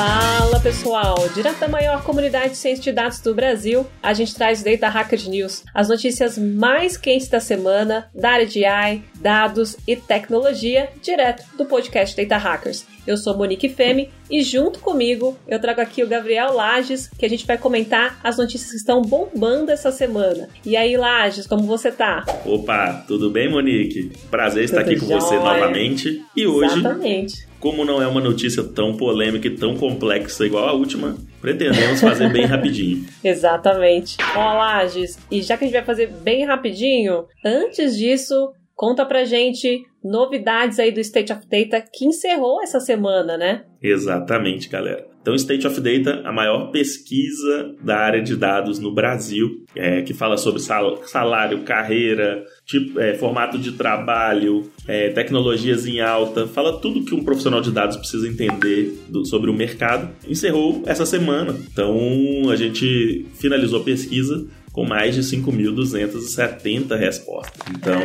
Fala pessoal! Direto da maior comunidade de ciência de dados do Brasil, a gente traz o Data Hackers News, as notícias mais quentes da semana da área de AI, dados e tecnologia, direto do podcast Data Hackers. Eu sou Monique Femi e junto comigo eu trago aqui o Gabriel Lages, que a gente vai comentar as notícias que estão bombando essa semana. E aí, Lages, como você tá? Opa, tudo bem, Monique? Prazer estar tudo aqui com jóia. você novamente. E hoje, Exatamente. Como não é uma notícia tão polêmica e tão complexa igual a última, pretendemos fazer bem rapidinho. Exatamente. Ó, Lages, e já que a gente vai fazer bem rapidinho, antes disso, Conta pra gente novidades aí do State of Data que encerrou essa semana, né? Exatamente, galera. Então, State of Data, a maior pesquisa da área de dados no Brasil, é, que fala sobre salário, carreira, tipo, é, formato de trabalho, é, tecnologias em alta, fala tudo que um profissional de dados precisa entender do, sobre o mercado. Encerrou essa semana. Então, a gente finalizou a pesquisa com mais de 5.270 respostas. Então,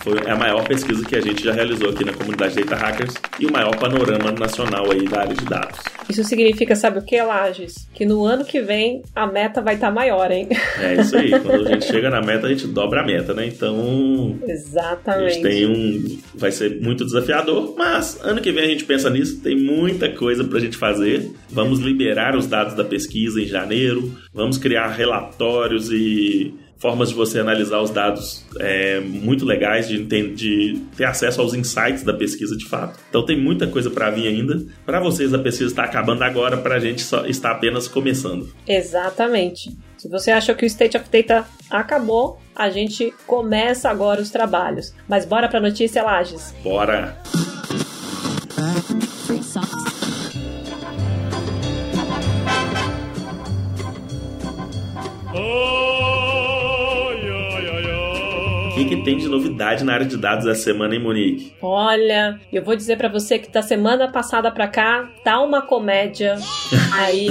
foi a maior pesquisa que a gente já realizou aqui na comunidade Data Hackers e o maior panorama nacional aí da área de dados. Isso significa, sabe o que, Lages? Que no ano que vem a meta vai estar tá maior, hein? É isso aí. Quando a gente chega na meta, a gente dobra a meta, né? Então. Exatamente. A gente tem um. Vai ser muito desafiador, mas ano que vem a gente pensa nisso. Tem muita coisa pra gente fazer. Vamos liberar os dados da pesquisa em janeiro. Vamos criar relatórios e formas de você analisar os dados é, muito legais, de, de, ter acesso aos insights da pesquisa de fato. Então tem muita coisa para vir ainda. Para vocês a pesquisa está acabando agora, para a gente só está apenas começando. Exatamente. Se você achou que o State of Data acabou, a gente começa agora os trabalhos. Mas bora para a notícia, Lages? Bora! O tem de novidade na área de dados essa semana, hein, Monique? Olha, eu vou dizer para você que da semana passada para cá tá uma comédia. Aí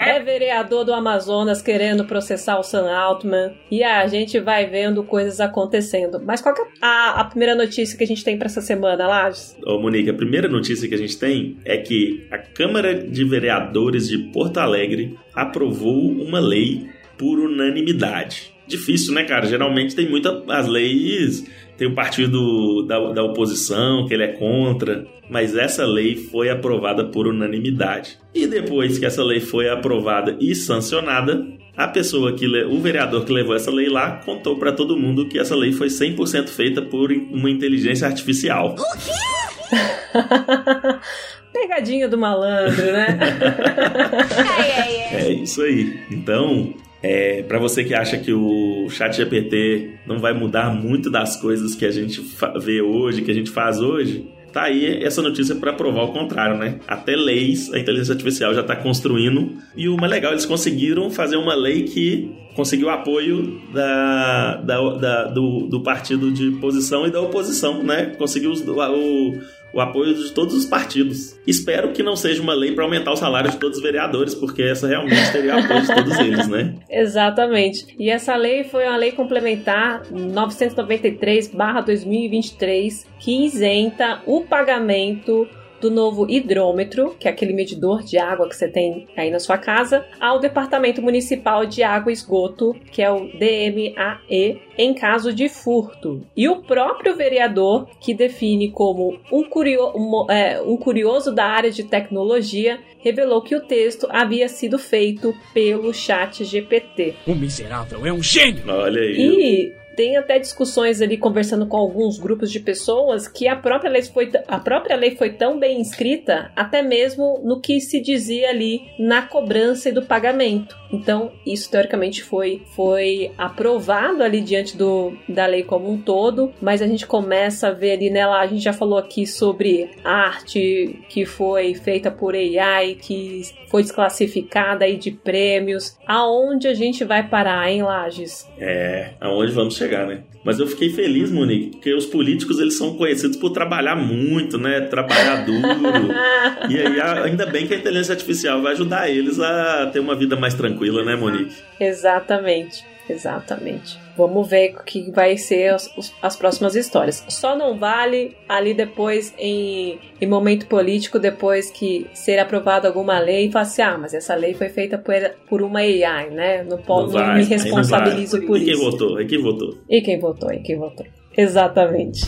é vereador do Amazonas querendo processar o Sam Altman e a gente vai vendo coisas acontecendo. Mas qual que é a, a primeira notícia que a gente tem para essa semana, Lages? Ô, Monique, a primeira notícia que a gente tem é que a Câmara de Vereadores de Porto Alegre aprovou uma lei por unanimidade difícil, né, cara? Geralmente tem muitas as leis, tem o partido da, da oposição que ele é contra, mas essa lei foi aprovada por unanimidade. E depois que essa lei foi aprovada e sancionada, a pessoa que o vereador que levou essa lei lá contou para todo mundo que essa lei foi 100% feita por uma inteligência artificial. O quê? Pegadinha do malandro, né? é isso aí. Então, é, para você que acha que o Chat GPT não vai mudar muito das coisas que a gente vê hoje, que a gente faz hoje, tá aí essa notícia para provar o contrário, né? Até leis a inteligência artificial já está construindo e o mais legal eles conseguiram fazer uma lei que conseguiu apoio da, da, da do, do, partido de posição e da oposição, né? Conseguiu o, o apoio de todos os partidos. Espero que não seja uma lei para aumentar o salário de todos os vereadores, porque essa realmente teria apoio de todos eles, né? Exatamente. E essa lei foi uma lei complementar 993/2023 que isenta o pagamento do novo hidrômetro, que é aquele medidor de água que você tem aí na sua casa, ao Departamento Municipal de Água e Esgoto, que é o DMAE, em caso de furto. E o próprio vereador, que define como um, curio um, é, um curioso da área de tecnologia, revelou que o texto havia sido feito pelo chat GPT. O miserável é um gênio! Olha aí. E tem até discussões ali conversando com alguns grupos de pessoas que a própria lei foi, a própria lei foi tão bem escrita, até mesmo no que se dizia ali na cobrança e do pagamento. Então, isso teoricamente foi, foi aprovado ali diante do, da lei como um todo, mas a gente começa a ver ali nela, a gente já falou aqui sobre arte que foi feita por AI, que foi desclassificada aí de prêmios. Aonde a gente vai parar, hein, Lages? É, aonde vamos chegar, né? Mas eu fiquei feliz, Monique, porque os políticos eles são conhecidos por trabalhar muito, né? Trabalhar duro. e aí, ainda bem que a inteligência artificial vai ajudar eles a ter uma vida mais tranquila, né, Monique? Exatamente. Exatamente. Vamos ver o que vai ser as, as, próximas histórias. Só não vale ali depois, em, em momento político, depois que ser aprovada alguma lei, e falar assim: ah, mas essa lei foi feita por, por uma AI, né? Não, posso, não, não me responsabilizo não por e isso. E quem votou? E quem votou? E quem votou? E quem votou? Exatamente.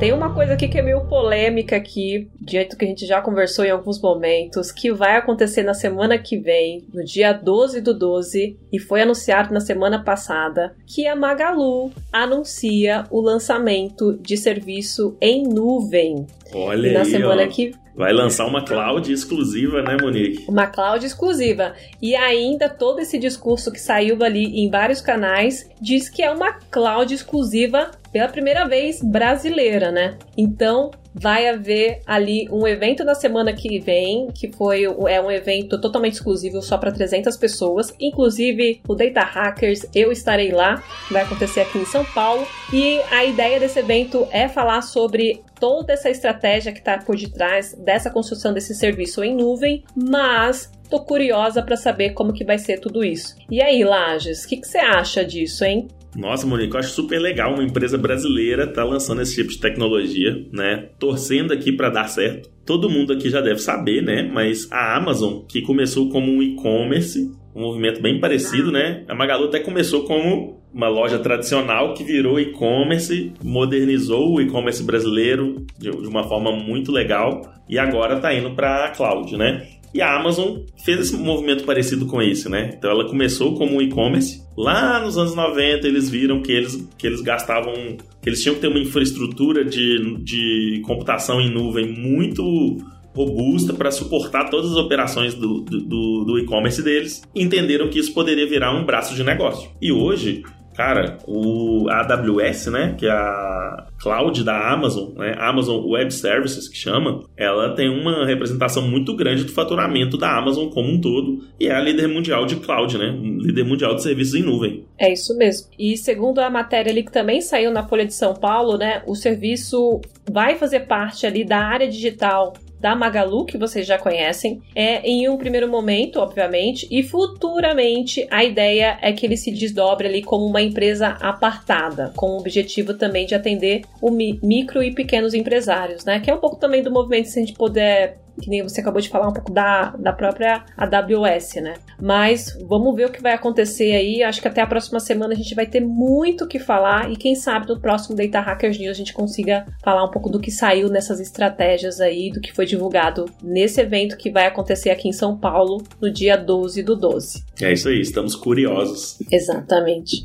Tem uma coisa aqui que é meio polêmica aqui, diante do que a gente já conversou em alguns momentos, que vai acontecer na semana que vem, no dia 12 do 12, e foi anunciado na semana passada, que a Magalu anuncia o lançamento de serviço em nuvem. Olha e na aí, semana ó. que Vai lançar uma cloud exclusiva, né, Monique? Uma cloud exclusiva. E ainda todo esse discurso que saiu ali em vários canais diz que é uma cloud exclusiva pela primeira vez brasileira, né? Então, vai haver ali um evento na semana que vem, que foi é um evento totalmente exclusivo só para 300 pessoas, inclusive o Data Hackers, eu estarei lá, vai acontecer aqui em São Paulo, e a ideia desse evento é falar sobre toda essa estratégia que está por detrás dessa construção desse serviço em nuvem, mas tô curiosa para saber como que vai ser tudo isso. E aí, Lages, o que, que você acha disso, hein? Nossa, Monique, eu acho super legal uma empresa brasileira tá lançando esse tipo de tecnologia, né? Torcendo aqui para dar certo. Todo mundo aqui já deve saber, né? Mas a Amazon, que começou como um e-commerce, um movimento bem parecido, né? A Magalu até começou como uma loja tradicional que virou e-commerce, modernizou o e-commerce brasileiro de uma forma muito legal e agora está indo para a cloud, né? E a Amazon fez esse movimento parecido com esse, né? Então ela começou como um e-commerce. Lá nos anos 90 eles viram que eles, que eles gastavam, que eles tinham que ter uma infraestrutura de, de computação em nuvem muito robusta para suportar todas as operações do, do, do e-commerce deles. Entenderam que isso poderia virar um braço de negócio. E hoje Cara, o AWS, né, que é a cloud da Amazon, né, Amazon Web Services que chama, ela tem uma representação muito grande do faturamento da Amazon como um todo e é a líder mundial de cloud, né, líder mundial de serviços em nuvem. É isso mesmo. E segundo a matéria ali que também saiu na Folha de São Paulo, né, o serviço vai fazer parte ali da área digital da Magalu, que vocês já conhecem, é em um primeiro momento, obviamente, e futuramente a ideia é que ele se desdobre ali como uma empresa apartada, com o objetivo também de atender o micro e pequenos empresários, né? Que é um pouco também do movimento, se a gente puder que nem você acabou de falar um pouco da, da própria AWS, né? Mas vamos ver o que vai acontecer aí. Acho que até a próxima semana a gente vai ter muito o que falar e quem sabe no próximo Data Hackers News a gente consiga falar um pouco do que saiu nessas estratégias aí, do que foi divulgado nesse evento que vai acontecer aqui em São Paulo no dia 12 do 12. É isso aí, estamos curiosos. Exatamente.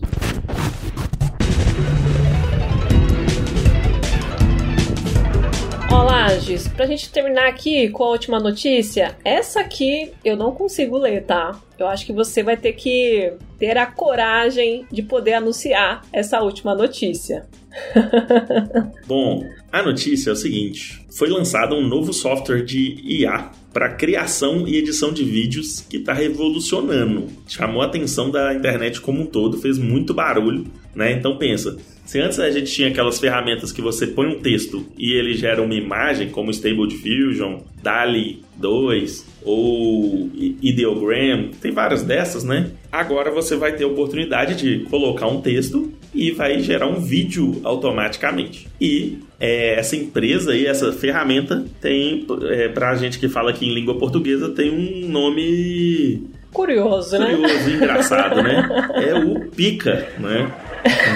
Lages, pra gente terminar aqui com a última notícia, essa aqui eu não consigo ler, tá? Eu acho que você vai ter que ter a coragem de poder anunciar essa última notícia. Bom, a notícia é o seguinte: foi lançado um novo software de IA para criação e edição de vídeos que está revolucionando. Chamou a atenção da internet como um todo, fez muito barulho, né? Então pensa, se antes a gente tinha aquelas ferramentas que você põe um texto e ele gera uma imagem, como Stable Diffusion, DALI 2 ou Ideogram, tem várias dessas, né? Agora você vai ter a oportunidade de colocar um texto e vai gerar um vídeo automaticamente. E é, essa empresa e essa ferramenta tem, é, pra gente que fala aqui em língua portuguesa, tem um nome curioso, né? Curioso, engraçado, né? É o Pica, né?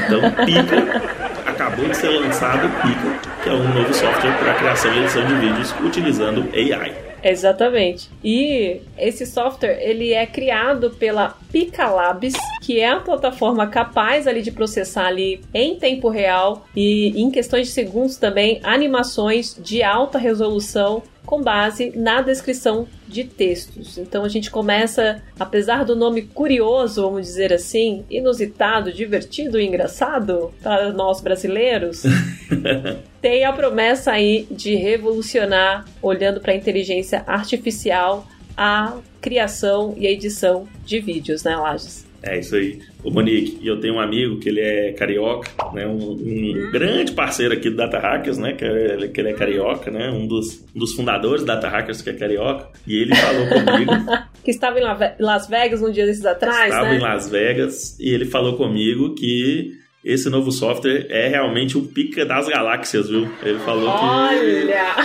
Então, Pica acabou de ser lançado Pica, que é um novo software para criação e edição de vídeos utilizando AI. Exatamente. E esse software ele é criado pela Picalabs, que é a plataforma capaz ali de processar ali em tempo real e em questões de segundos também animações de alta resolução com base na descrição de textos. Então a gente começa, apesar do nome curioso, vamos dizer assim, inusitado, divertido e engraçado para nós brasileiros, tem a promessa aí de revolucionar, olhando para a inteligência artificial, a criação e a edição de vídeos, né, Lages? É isso aí. O Monique, e eu tenho um amigo que ele é carioca, né? Um, um grande parceiro aqui do Data Hackers, né? Que, é, que ele é carioca, né? Um dos, um dos fundadores do Data Hackers que é carioca. E ele falou comigo que estava em Las Vegas um dia desses atrás, estava né? em Las Vegas e ele falou comigo que esse novo software é realmente um pica das galáxias, viu? Ele falou Olha!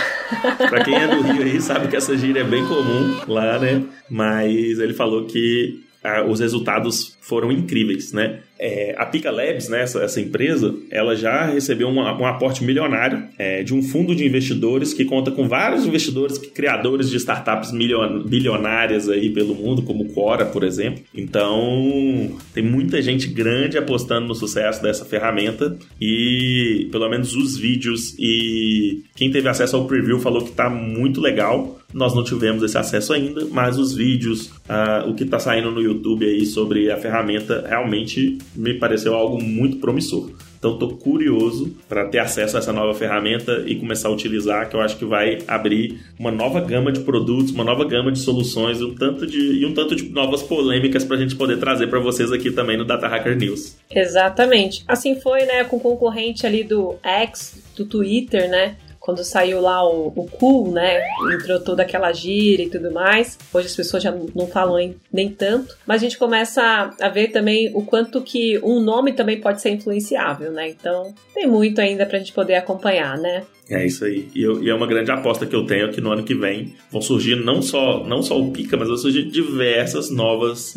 que. pra quem é do Rio aí, sabe que essa gíria é bem comum lá, né? Mas ele falou que ah, os resultados foram incríveis, né? É, a Pica Labs, né, essa, essa, empresa, ela já recebeu um, um aporte milionário é, de um fundo de investidores que conta com vários investidores, criadores de startups milion, bilionárias aí pelo mundo, como Quora, por exemplo. Então, tem muita gente grande apostando no sucesso dessa ferramenta e, pelo menos, os vídeos e quem teve acesso ao preview falou que está muito legal. Nós não tivemos esse acesso ainda, mas os vídeos, uh, o que está saindo no YouTube aí sobre a ferramenta realmente me pareceu algo muito promissor. Então estou curioso para ter acesso a essa nova ferramenta e começar a utilizar, que eu acho que vai abrir uma nova gama de produtos, uma nova gama de soluções um tanto de, e um tanto de novas polêmicas para a gente poder trazer para vocês aqui também no Data Hacker News. Exatamente. Assim foi, né, com o concorrente ali do X, do Twitter, né? Quando saiu lá o, o cool, né? Entrou toda aquela gira e tudo mais. Hoje as pessoas já não falam em, nem tanto. Mas a gente começa a ver também o quanto que um nome também pode ser influenciável, né? Então tem muito ainda pra gente poder acompanhar, né? É isso aí. E, eu, e, é uma grande aposta que eu tenho que no ano que vem vão surgir não só, não só o Pica, mas vão surgir diversas novas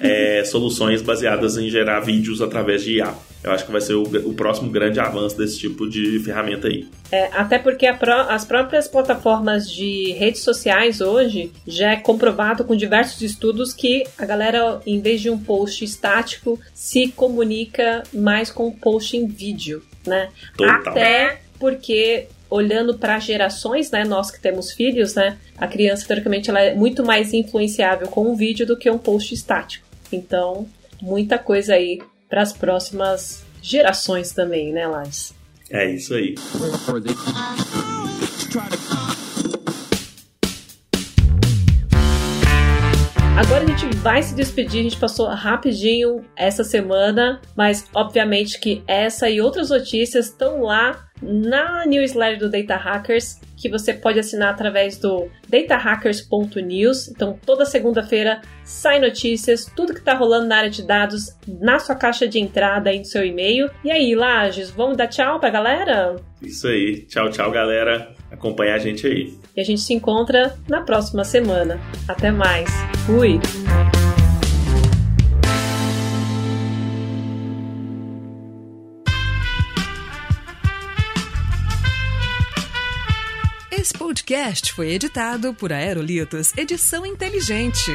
é, soluções baseadas em gerar vídeos através de IA. Eu acho que vai ser o, o próximo grande avanço desse tipo de ferramenta aí. É, até porque pro, as próprias plataformas de redes sociais hoje já é comprovado com diversos estudos que a galera, em vez de um post estático, se comunica mais com um post em vídeo, né? Total. Até porque olhando para gerações, né, nós que temos filhos, né, a criança teoricamente ela é muito mais influenciável com um vídeo do que um post estático. Então, muita coisa aí para as próximas gerações também, né, Lars? É isso aí. Agora a gente vai se despedir, a gente passou rapidinho essa semana, mas obviamente que essa e outras notícias estão lá na newsletter do Data Hackers, que você pode assinar através do datahackers.news. Então, toda segunda-feira sai notícias, tudo que está rolando na área de dados na sua caixa de entrada aí no seu e-mail. E aí, Lages, vamos dar tchau pra galera? Isso aí. Tchau, tchau, galera. Acompanha a gente aí. E a gente se encontra na próxima semana. Até mais. Fui! Esse podcast foi editado por Aerolitos Edição Inteligente.